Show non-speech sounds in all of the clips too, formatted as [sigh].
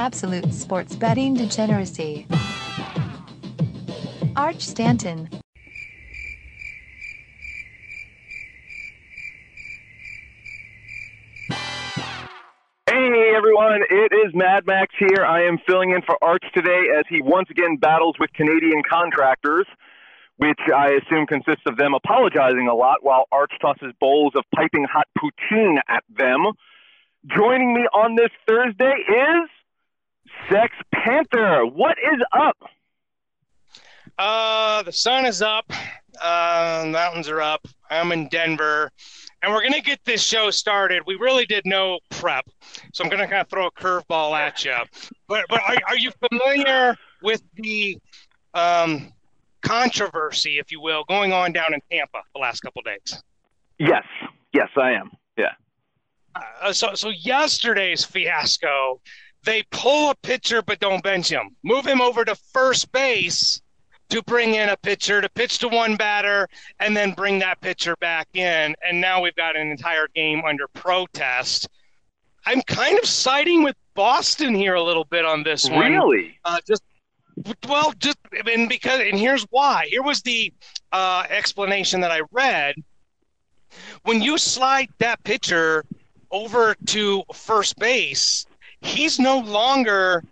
Absolute sports betting degeneracy. Arch Stanton. Hey everyone, it is Mad Max here. I am filling in for Arch today as he once again battles with Canadian contractors, which I assume consists of them apologizing a lot while Arch tosses bowls of piping hot poutine at them. Joining me on this Thursday is Sex Panther. What is up? Uh, the sun is up. Uh, mountains are up. I'm in Denver, and we're gonna get this show started. We really did no prep, so I'm gonna kind of throw a curveball at you. But but are, are you familiar with the um, controversy, if you will, going on down in Tampa the last couple days? Yes, yes, I am. Yeah. Uh, so so yesterday's fiasco, they pull a pitcher but don't bench him, move him over to first base to bring in a pitcher to pitch to one batter and then bring that pitcher back in. And now we've got an entire game under protest. I'm kind of siding with Boston here a little bit on this one. Really? Uh, just well, just and because and here's why. Here was the uh, explanation that I read. When you slide that pitcher over to first base, he's no longer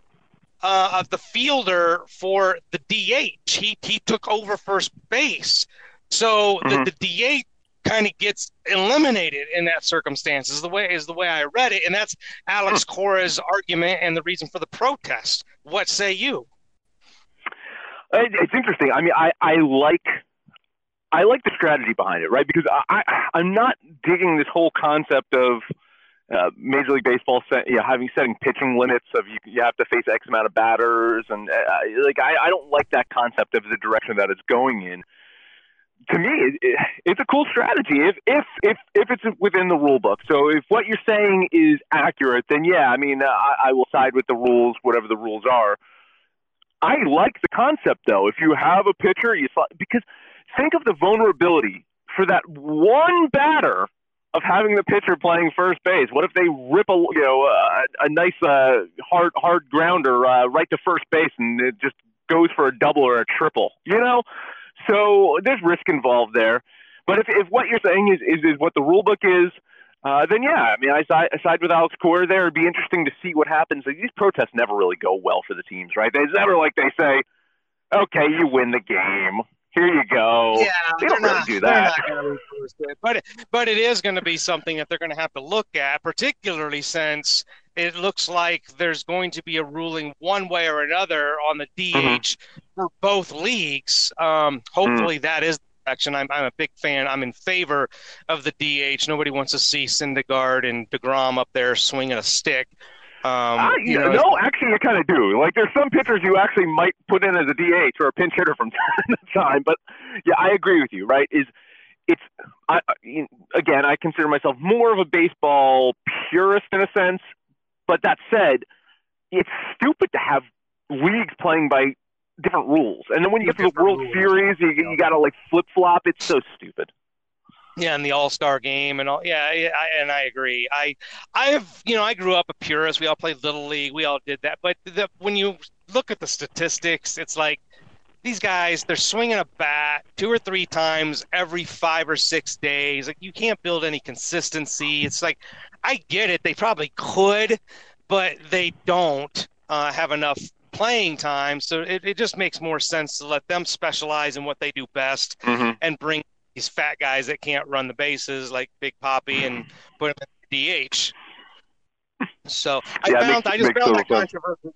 uh, the fielder for the DH. He he took over first base, so Mhm. the, the DH kind of gets eliminated in that circumstance. Is the way is the way I read it, and that's Alex Cora's argument and the reason for the protest. What say you? It's interesting. I mean, I, I like I like the strategy behind it, right? Because I, I I'm not digging this whole concept of uh, Major League Baseball set, you know, having setting pitching limits of you, you have to face X amount of batters, and uh, like I, I don't like that concept of the direction that it's going in. To me, it, it, it's a cool strategy if if if if it's within the rule book. So if what you're saying is accurate, then yeah, I mean, uh, I, I will side with the rules, whatever the rules are. I like the concept though. If you have a pitcher, you because think of the vulnerability for that one batter of having the pitcher playing first base. What if they rip a you know a, a nice uh, hard hard grounder uh, right to first base and it just goes for a double or a triple? You know, so there's risk involved there. But if if what you're saying is is, is what the rule book is. Uh, then yeah, I mean, I side, I side with Alex Cora there. It'd be interesting to see what happens. Like, these protests never really go well for the teams, right? It's never like they say, "Okay, you win the game. Here you go." Yeah, they don't they're really not- do that. not gonna enforce it. But but it is going to be something that they're going to have to look at, particularly since it looks like there's going to be a ruling one way or another on the DH Mhm. for both leagues. Um, hopefully that is the direction. I'm I'm a big fan. I'm in favor of the DH. Nobody wants to see Syndergaard and deGrom up there swinging a stick. Um, you you know, no, actually, you kind of do. Like, there's some pitchers you actually might put in as a DH or a pinch hitter from [laughs] time to time. But yeah, I agree with you. Right? Is it's I, I- again, I consider myself more of a baseball purist in a sense. But that said, it's stupid to have leagues playing by different rules, and then when you get to the World rules. Series, you, you got to like flip flop. It's so stupid. Yeah, and the All Star game and all. Yeah, I, and I agree. I, I've, you know, I grew up a purist. We all played little league. We all did that. But the, when you look at the statistics, it's like these guys they're swinging a bat two or three times every five or six days. Like you can't build any consistency. It's like I get it. They probably could, but they don't uh, have enough playing time. So it, it just makes more sense to let them specialize in what they do best Mm-hmm. and bring these fat guys that can't run the bases like Big Papi and put them in DH. So I Yeah, found makes- I just found that sense. controversy.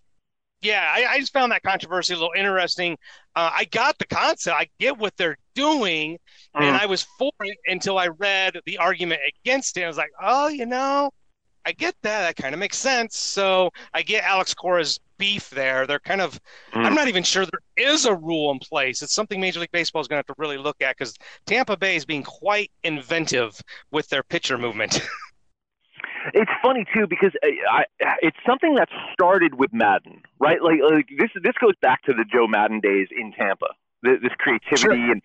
Yeah, I, I just found that controversy a little interesting. Uh, I got the concept. I get what they're doing, and Mm. I was for it until I read the argument against it. I was like, oh, you know, I get that. That kind of makes sense. So I get Alex Cora's beef there. They're kind of, I'm Mm. not even sure there is a rule in place. It's something Major League Baseball is going to have to really look at because Tampa Bay is being quite inventive with their pitcher movement. [laughs] It's funny too because I, I, it's something that started with Maddon, right? Like, like this this goes back to the Joe Maddon days in Tampa. This, this creativity Sure. and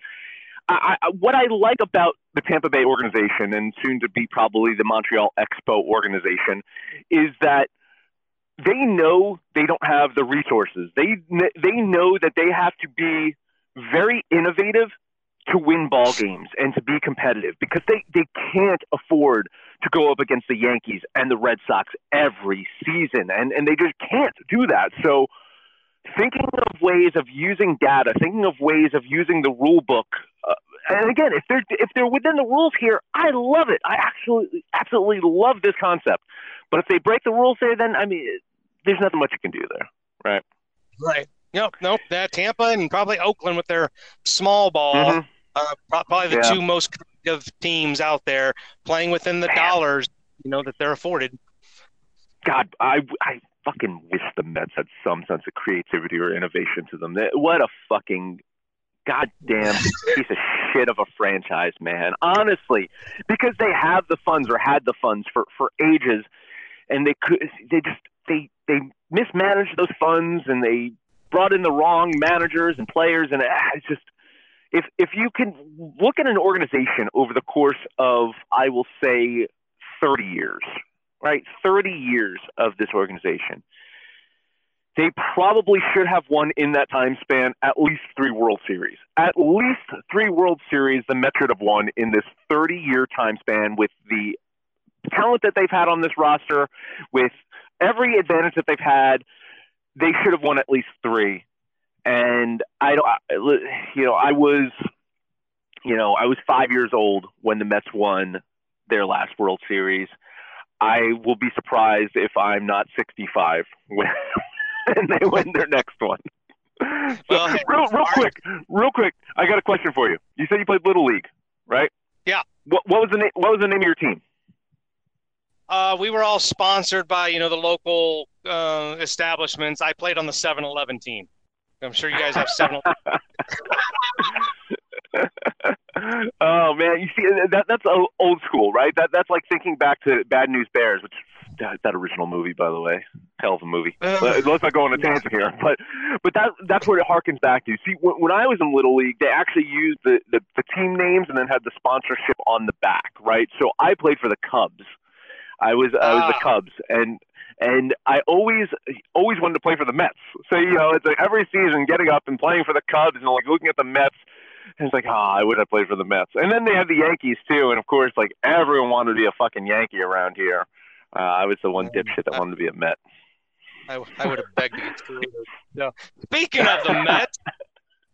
I, I, what I like about the Tampa Bay organization and soon to be probably the Montreal Expo organization is that they know they don't have the resources. They they know that they have to be very innovative to win ball games and to be competitive because they, they can't afford to go up against the Yankees and the Red Sox every season and, and they just can't do that. So thinking of ways of using data, thinking of ways of using the rule book uh, and again, if they're if they're within the rules here, I love it. I actually absolutely love this concept. But if they break the rules there, then I mean, there's nothing much you can do there, right? Right. Nope. Nope. That Tampa and probably Oakland with their small ball, mm-hmm. uh, probably the yeah. two most creative teams out there playing within the Man. dollars, you know, that they're afforded. God, I I fucking wish the Mets had some sense of creativity or innovation to them. What a fucking goddamn [laughs] piece of shit of a franchise, man. Honestly, because they have the funds or had the funds for for ages, and they could they just they they mismanaged those funds and they brought in the wrong managers and players, and ah, it's just if if you can look at an organization over the course of I will say thirty years, right, thirty years of this organization they probably should have won in that time span at least three World Series. At least three World Series the Mets should have won in this 30 year time span with the talent that they've had on this roster, with every advantage that they've had. They should have won at least three. And I don't, you know, I was, you know, I was five years old when the Mets won their last World Series. I will be surprised if I'm not 65 when [laughs] and they win their next one. So, well, [laughs] real, real quick, real quick, I got a question for you. You said you played little league, right? Yeah. What, what was the name? What was the name of your team? Uh, we were all sponsored by you know the local uh, establishments. I played on the 7-Eleven team. I'm sure you guys have 7-Eleven. [laughs] oh man, you see that that's old school, right? That that's like thinking back to Bad News Bears, which that, that original movie, by the way, hell of a movie. Let's not go on a tangent here, but but that that's what it harkens back to. See, when, when I was in Little League, they actually used the, the the team names and then had the sponsorship on the back, right? So I played for the Cubs. I was I was the ah. Cubs, and and I always always wanted to play for the Mets. So you know, it's like every season getting up and playing for the Cubs and like looking at the Mets. And it's like, ah, oh, I would have played for the Mets. And then they had the Yankees too, and of course, like everyone wanted to be a fucking Yankee around here. Uh, I was the one dipshit that wanted to be a Met. I, I would have begged to get screwed. No. Speaking of the [laughs] Mets,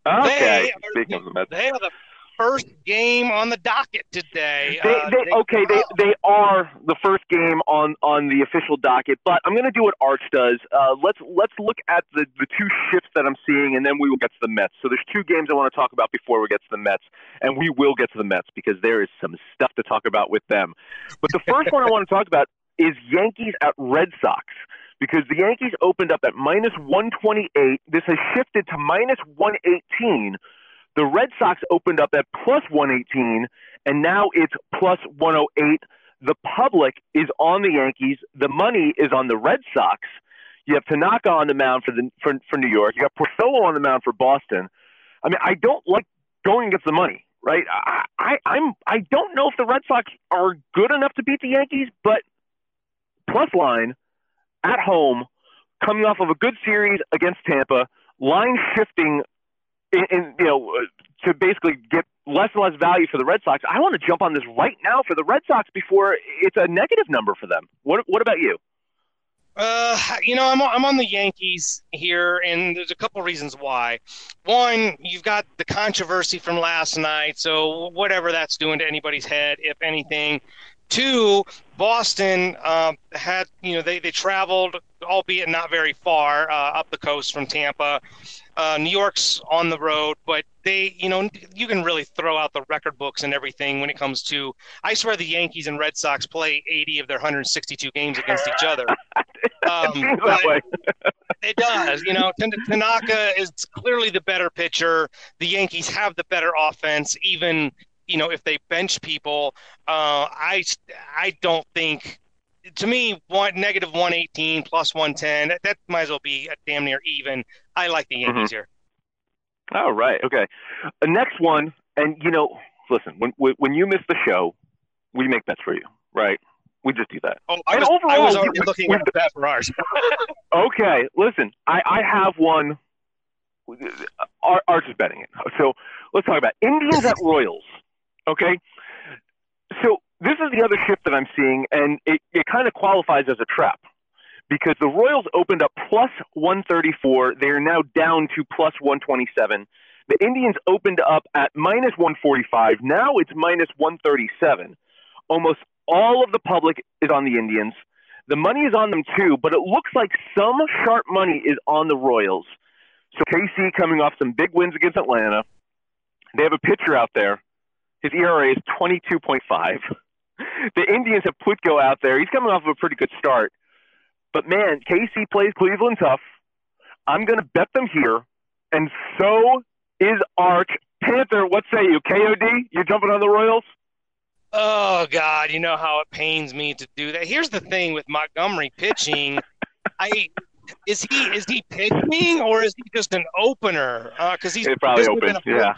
okay. Speaking of the Mets, they are the first game on the docket today. They, uh, they, they, okay, they, they are the first game on, on the official docket, but I'm going to do what Arch does. Uh, let's let's look at the, the two shifts that I'm seeing, and then we will get to the Mets. So there's two games I want to talk about before we get to the Mets, and we will get to the Mets because there is some stuff to talk about with them. But the first one I want to talk about is Yankees at Red Sox because the Yankees opened up at minus 128. This has shifted to minus 118. The Red Sox opened up at plus 118, and now it's plus 108. The public is on the Yankees. The money is on the Red Sox. You have Tanaka on the mound for the for, for New York. You got Porcello on the mound for Boston. I mean, I don't like going against the money, right? I, I I'm I don't know if the Red Sox are good enough to beat the Yankees, but plus line at home, coming off of a good series against Tampa, line shifting in, in you know to basically get less and less value for the Red Sox. I want to jump on this right now for the Red Sox before it's a negative number for them. What what about you? Uh, you know, I'm I'm on the Yankees here, and there's a couple reasons why. One, you've got the controversy from last night, so whatever that's doing to anybody's head, if anything, Two, Boston uh, had, you know, they, they traveled, albeit not very far, uh, up the coast from Tampa. Uh, New York's on the road, but they, you know, you can really throw out the record books and everything when it comes to. I swear the Yankees and Red Sox play 80 of their 162 games against each other. [laughs] Um, it does. You know, Tanaka is clearly the better pitcher. The Yankees have the better offense, even you know, if they bench people, uh, I I don't think. To me, one negative one eighteen plus one ten. That, that, might as well be a damn near even. I like the Yankees mm-hmm. here. All right. Okay. The next one, and you know, listen, when when you miss the show, we make bets for you, right? We just do that. Oh, I was, I overall, was already we- looking we- at that for ours. [laughs] Okay, listen, I, I have one. Arch is betting it. So let's talk about Indians at Royals. Okay, so this is the other shift that I'm seeing, and it, it kind of qualifies as a trap because the Royals opened up plus 134. They are now down to plus 127. The Indians opened up at minus 145. Now it's minus 137. Almost all of the public is on the Indians. The money is on them too, but it looks like some sharp money is on the Royals. So KC coming off some big wins against Atlanta. They have a pitcher out there. His ERA is 22.5. The Indians have Plutko out there. He's coming off of a pretty good start. But man, KC plays Cleveland tough. I'm going to bet them here, and so is Arch. Panther, what say you? KOD? You jumping on the Royals? Oh God, you know how it pains me to do that. Here's the thing with Montgomery pitching. I is he is he pitching or is he just an opener? Uh, because he's He's probably open, yeah.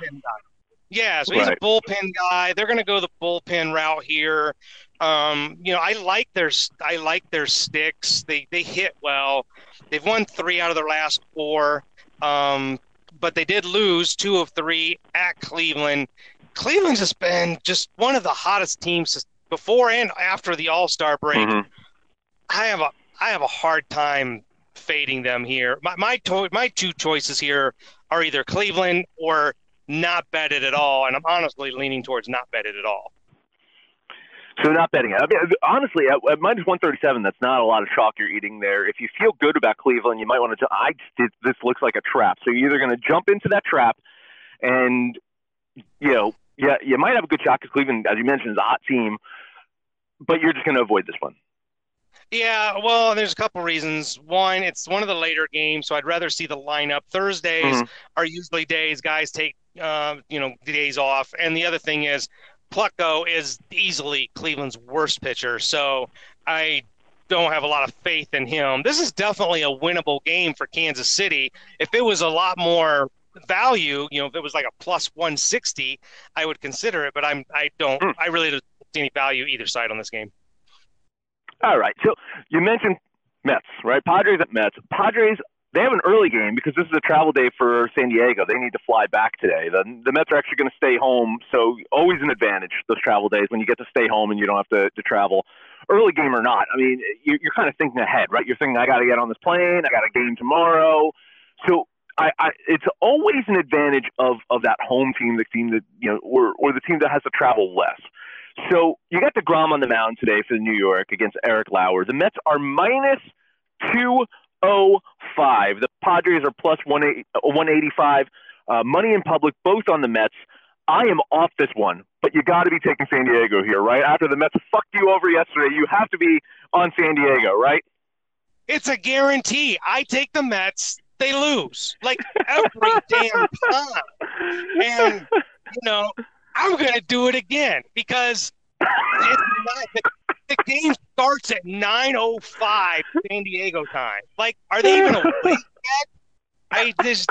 Yeah, so he's Right. a bullpen guy. They're going to go the bullpen route here. Um, you know, I like their I like their sticks. They they hit well. They've won three out of their last four. Um, but they did lose two of three at Cleveland. Cleveland's just been just one of the hottest teams before and after the All Star break. Mhm. I have a I have a hard time fading them here. My my to- my two choices here are either Cleveland or not betted at all, and I'm honestly leaning towards not betted at all. So not betting it. I mean, honestly, at, at minus one thirty seven, that's not a lot of chalk you're eating there. If you feel good about Cleveland, you might want to. I this, this looks like a trap. So you're either going to jump into that trap, and you know, yeah, you might have a good shot because Cleveland, as you mentioned, is a hot team, but you're just going to avoid this one. Yeah, well, there's a couple reasons. One, it's one of the later games, so I'd rather see the lineup. Thursdays Mhm. are usually days guys take, uh, you know, days off, and the other thing is, Plutko is easily Cleveland's worst pitcher, so I don't have a lot of faith in him. This is definitely a winnable game for Kansas City. If it was a lot more value, you know, if it was like a plus 160, I would consider it, but I'm I don't Hmm. I really don't see any value either side on this game. All right. So you mentioned Mets, right? Padres at Mets. Padres, they have an early game because this is a travel day for San Diego. They need to fly back today. The, the Mets are actually going to stay home, so always an advantage those travel days when you get to stay home and you don't have to, to travel. Early game or not, I mean, you're, you're kind of thinking ahead, right? You're thinking, I got to get on this plane. I got a game tomorrow. So I, I, it's always an advantage of, of that home team, the team that you know, or, or the team that has to travel less. So you got deGrom on the mound today for New York against Eric Lauer. The Mets are minus two oh five. The Padres are plus one eighty five. Uh, money in public, both on the Mets. I am off this one, but you got to be taking San Diego here, right? After the Mets fucked you over yesterday, you have to be on San Diego, right? It's a guarantee. I take the Mets, they lose like every [laughs] damn time. And you know, I'm gonna do it again because it's not, the, the game starts at 9:05 San Diego time. Like, are they even awake [laughs] yet? I just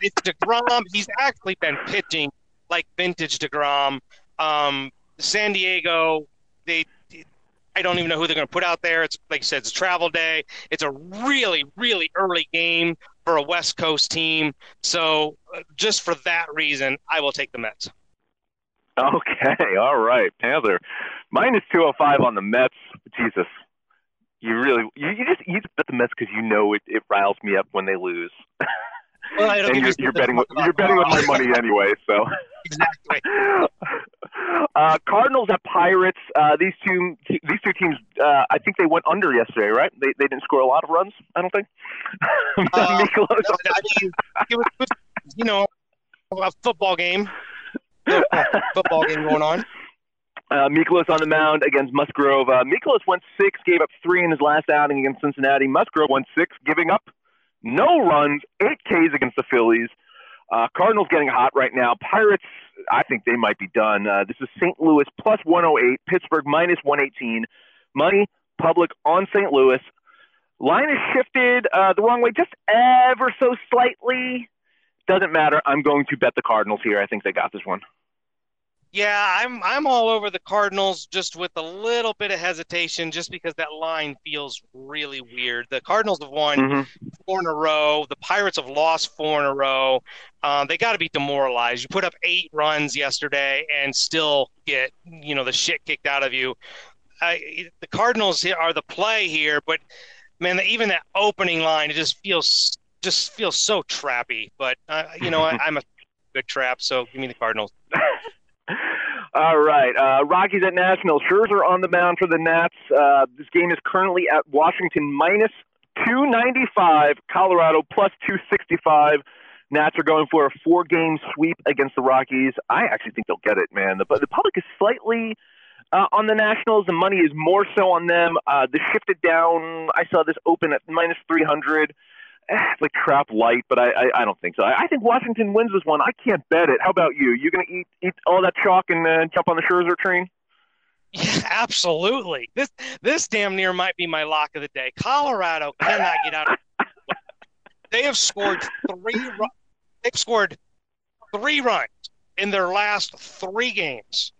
it's deGrom. He's actually been pitching like vintage deGrom. Um, San Diego, they. I don't even know who they're going to put out there. It's like you said, it's a travel day. It's a really, really early game for a West Coast team. So, uh, just for that reason, I will take the Mets. Okay, all right, Panther. Minus two hundred five on the Mets. Jesus, you really you, you just you just bet the Mets because you know it, it riles me up when they lose. Well, and you're, you you're betting with, you're betting with my money anyway. So [laughs] exactly. [laughs] uh, Cardinals at Pirates. Uh, these two these two teams. Uh, I think they went under yesterday, right? They they didn't score a lot of runs. I don't think. [laughs] Uh, Mikolas- I mean, it was, you know, a football game. Football game going on. Uh, Mikolas on the mound against Musgrove. Uh, Mikolas went six, gave up three in his last outing against Cincinnati. Musgrove went six, giving up no runs, eight Ks against the Phillies. Uh, Cardinals getting hot right now. Pirates, I think they might be done. Uh, this is St. Louis plus 108, Pittsburgh minus 118. Money, public on St. Louis. Line is shifted uh, the wrong way just ever so slightly. Doesn't matter. I'm going to bet the Cardinals here. I think they got this one. Yeah, I'm I'm all over the Cardinals just with a little bit of hesitation just because that line feels really weird. The Cardinals have won Mm-hmm. four in a row. The Pirates have lost four in a row. Um, they got to be demoralized. You put up eight runs yesterday and still get you know the shit kicked out of you. I, the Cardinals are the play here, but man, even that opening line it just feels just feels so trappy. But uh, you know I, [laughs] I'm a good trap, so give me the Cardinals. [laughs] All right. Uh, Rockies at Nationals. Scherzer on the mound for the Nats. Uh, this game is currently at Washington minus 295, Colorado plus 265. Nats are going for a four game sweep against the Rockies. I actually think they'll get it, man. The, the public is slightly uh, on the Nationals. The money is more so on them. Uh, this shifted down. I saw this open at minus 300. It's [sighs] like trap light, but I, I, I don't think so. I, I think Washington wins this one. I can't bet it. How about you? You gonna eat eat all that chalk and uh, jump on the Scherzer train? Yeah, [laughs] absolutely. This this damn near might be my lock of the day. Colorado cannot get out. Of [laughs] they have scored three. ru- They've scored three runs in their last three games.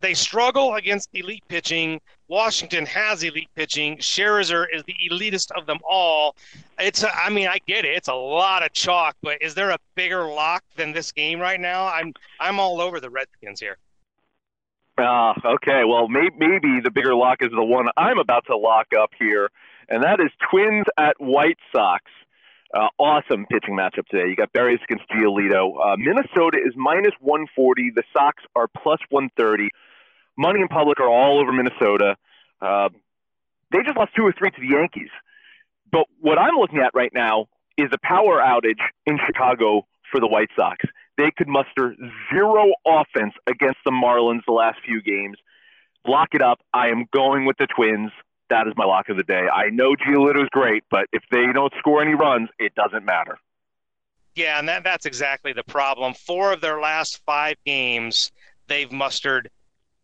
They struggle against elite pitching. Washington has elite pitching. Scherzer is the elitist of them all. It's, a, I mean, I get it. It's a lot of chalk, but is there a bigger lock than this game right now? I'm, I'm all over the Redskins here. Ah, okay. Well, may, maybe the bigger lock is the one I'm about to lock up here, and that is Twins at White Sox. Uh, awesome pitching matchup today. You got Berríos against Giolito. Uh, Minnesota is minus 140. The Sox are plus 130. Money in public are all over Minnesota. Uh, they just lost two or three to the Yankees. But what I'm looking at right now is a power outage in Chicago for the White Sox. They could muster zero offense against the Marlins the last few games. Lock it up. I am going with the Twins. That is my lock of the day. I know Giolito's great, but if they don't score any runs, it doesn't matter. Yeah, and that, that's exactly the problem. Four of their last five games, they've mustered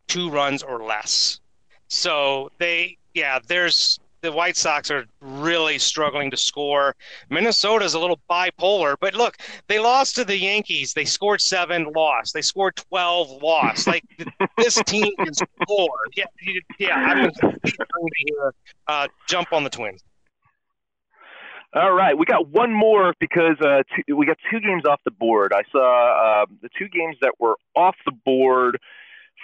two runs or less. So they, yeah, there's the White Sox are really struggling to score. Minnesota's a little bipolar, but look, they lost to the Yankees. They scored seven, lost. They scored twelve, lost. Like this team can score. Yeah, yeah. I'm going to uh, jump on the Twins. All right, we got one more because uh, two, we got two games off the board. I saw uh, the two games that were off the board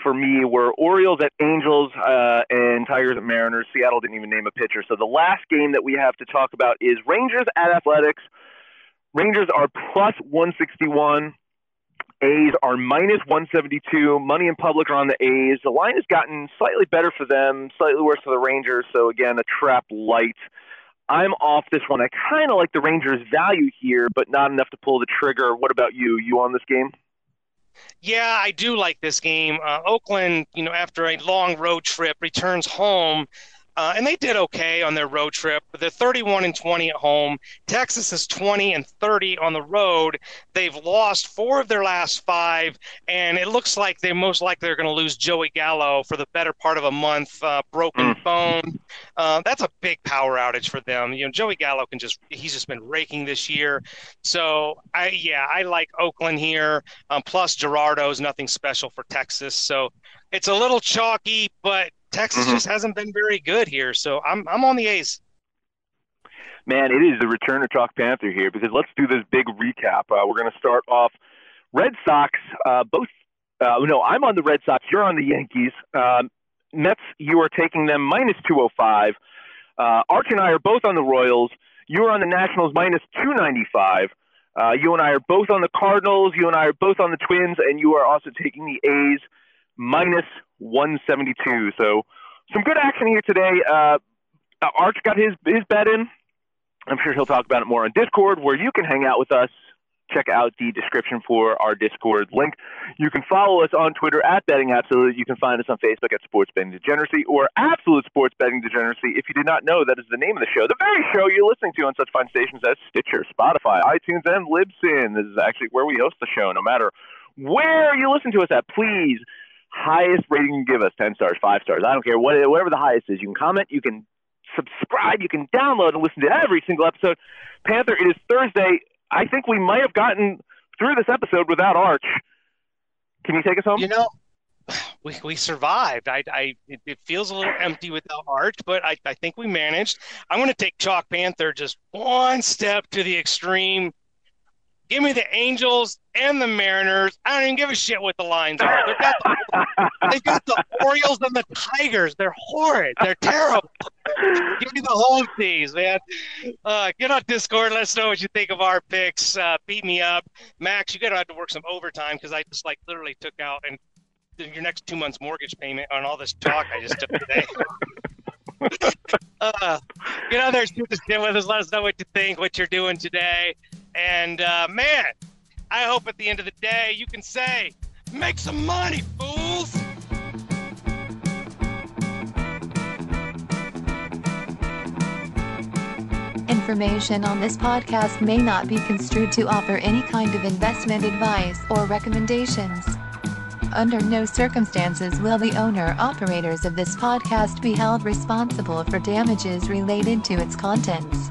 for me were Orioles at Angels uh, and Tigers at Mariners. Seattle didn't even name a pitcher. So the last game that we have to talk about is Rangers at Athletics. Rangers are plus 161. A's are minus 172. Money in public are on the A's. The line has gotten slightly better for them, slightly worse for the Rangers. So again, a trap light. I'm off this one. I kind of like the Rangers' value here, but not enough to pull the trigger. What about you? You on this game? Yeah, I do like this game. Uh, Oakland, you know, after a long road trip, returns home. Uh, and they did okay on their road trip. They're 31 and 20 at home. Texas is 20 and 30 on the road. They've lost four of their last five, and it looks like they most likely are going to lose Joey Gallo for the better part of a month. Uh, broken Mm. bone. Uh, that's a big power outage for them. You know, Joey Gallo can just—he's just been raking this year. So I, yeah, I like Oakland here. Um, plus Jurado's nothing special for Texas, so it's a little chalky, but Texas Mhm. just hasn't been very good here. So I'm I'm on the A's. Man, it is the return of Chalk Panther here because let's do this big recap. Uh, we're going to start off Red Sox. Uh, both, uh, no, I'm on the Red Sox. You're on the Yankees. Um, Mets, you are taking them minus 205. Uh, Arch and I are both on the Royals. You are on the Nationals minus 295. Uh, you and I are both on the Cardinals. You and I are both on the Twins, and you are also taking the A's minus 172. So some good action here today. Uh, Arch got his his bet in. I'm sure he'll talk about it more on Discord, where you can hang out with us. Check out the description for our Discord link. You can follow us on Twitter at Betting Absolute. You can find us on Facebook at Sports Betting Degeneracy or Absolute Sports Betting Degeneracy. If you did not know, that is the name of the show, the very show you're listening to on such fine stations as Stitcher, Spotify, iTunes, and Libsyn. This is actually where we host the show. No matter where you listen to us at, please highest rating you can give us 10 stars, 5 stars. I don't care what whatever the highest is. You can comment, you can subscribe, you can download and listen to every single episode. Panther, it is Thursday. I think we might have gotten through this episode without Arch. Can you take us home? You know, [sighs] we, we survived. I, I it, it feels a little empty without Arch, but I, I think we managed. I'm going to take Chalk Panther just one step to the extreme. Give me the Angels and the Mariners. I don't even give a shit what the lines are. They've got the, they've got the Orioles and the Tigers. They're horrid. They're terrible. give me the home teams, man. Uh, get on Discord. Let us know what you think of our picks. Uh, beat me up, Max. You got to have to work some overtime because I just like literally took out and your next two months mortgage payment on all this talk I just took today. [laughs] uh, get out there, shoot shit with us. Let us know what you think, what you're doing today. And uh, man, I hope at the end of the day you can say, make some money, fools. Information on this podcast may not be construed to offer any kind of investment advice or recommendations. Under no circumstances will the owner operators of this podcast be held responsible for damages related to its contents.